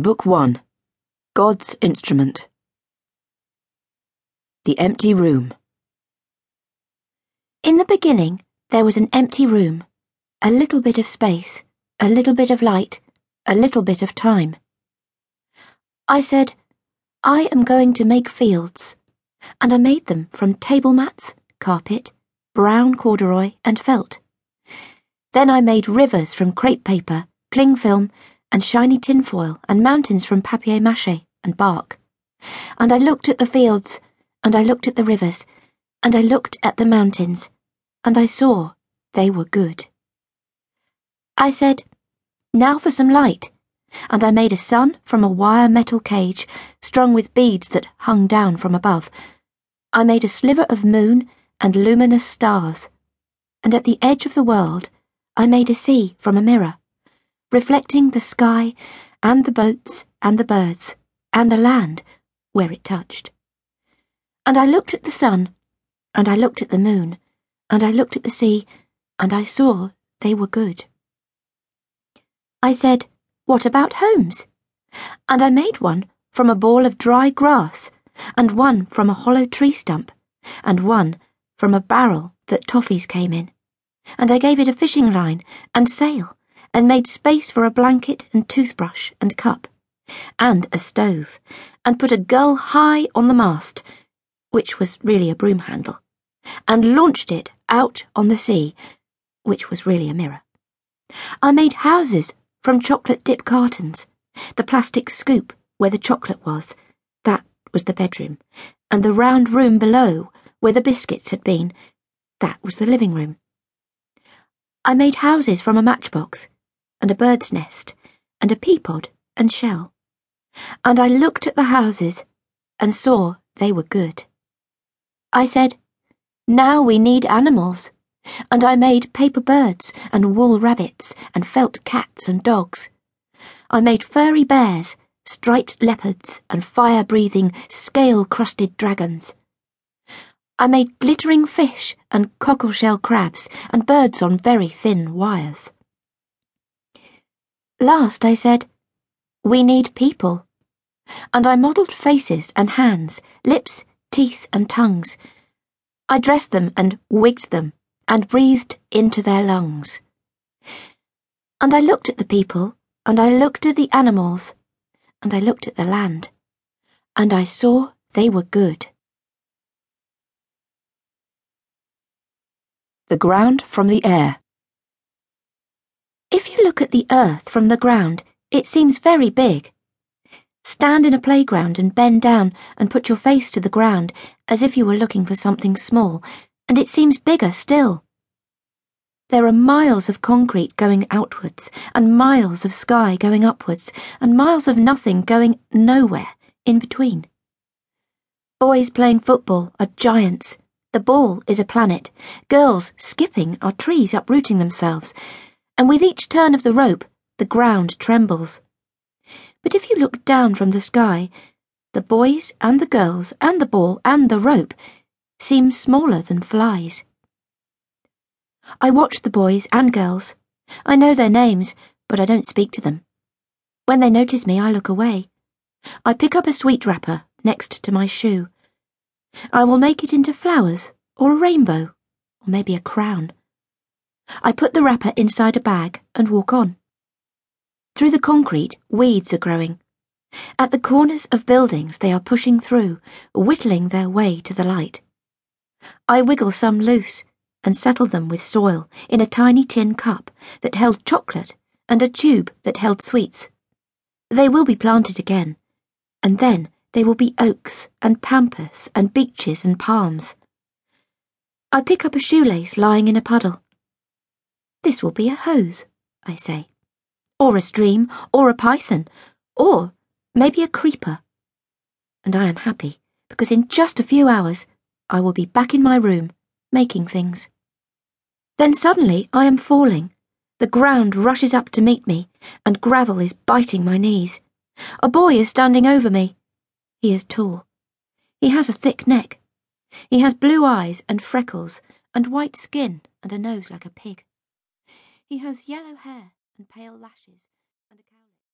Book 1 God's Instrument The Empty Room. In the beginning, there was an empty room, a little bit of space, a little bit of light, a little bit of time. I said, I am going to make fields, and I made them from table mats, carpet, brown corduroy, and felt. Then I made rivers from crepe paper, cling film, and shiny tinfoil, and mountains from papier mache and bark. And I looked at the fields, and I looked at the rivers, and I looked at the mountains, and I saw they were good. I said, Now for some light, and I made a sun from a wire metal cage strung with beads that hung down from above. I made a sliver of moon and luminous stars, and at the edge of the world I made a sea from a mirror reflecting the sky and the boats and the birds and the land where it touched. And I looked at the sun, and I looked at the moon, and I looked at the sea, and I saw they were good. I said, What about homes? And I made one from a ball of dry grass, and one from a hollow tree stump, and one from a barrel that toffees came in. And I gave it a fishing line and sail and made space for a blanket and toothbrush and cup, and a stove, and put a gull high on the mast, which was really a broom handle, and launched it out on the sea, which was really a mirror. I made houses from chocolate dip cartons, the plastic scoop where the chocolate was, that was the bedroom, and the round room below where the biscuits had been, that was the living room. I made houses from a matchbox, and a bird's nest, and a pea pod and shell. And I looked at the houses and saw they were good. I said, Now we need animals. And I made paper birds and wool rabbits and felt cats and dogs. I made furry bears, striped leopards, and fire breathing, scale crusted dragons. I made glittering fish and cockleshell crabs and birds on very thin wires. Last I said, We need people. And I modelled faces and hands, lips, teeth, and tongues. I dressed them and wigged them and breathed into their lungs. And I looked at the people, and I looked at the animals, and I looked at the land, and I saw they were good. The Ground from the Air. If you look at the earth from the ground, it seems very big. Stand in a playground and bend down and put your face to the ground as if you were looking for something small, and it seems bigger still. There are miles of concrete going outwards, and miles of sky going upwards, and miles of nothing going nowhere in between. Boys playing football are giants. The ball is a planet. Girls skipping are trees uprooting themselves and with each turn of the rope, the ground trembles. But if you look down from the sky, the boys and the girls and the ball and the rope seem smaller than flies. I watch the boys and girls. I know their names, but I don't speak to them. When they notice me, I look away. I pick up a sweet wrapper next to my shoe. I will make it into flowers, or a rainbow, or maybe a crown. I put the wrapper inside a bag and walk on. Through the concrete, weeds are growing. At the corners of buildings, they are pushing through, whittling their way to the light. I wiggle some loose and settle them with soil in a tiny tin cup that held chocolate and a tube that held sweets. They will be planted again, and then they will be oaks and pampas and beeches and palms. I pick up a shoelace lying in a puddle. This will be a hose, I say. Or a stream, or a python, or maybe a creeper. And I am happy, because in just a few hours I will be back in my room, making things. Then suddenly I am falling. The ground rushes up to meet me, and gravel is biting my knees. A boy is standing over me. He is tall. He has a thick neck. He has blue eyes and freckles, and white skin, and a nose like a pig. He has yellow hair and pale lashes.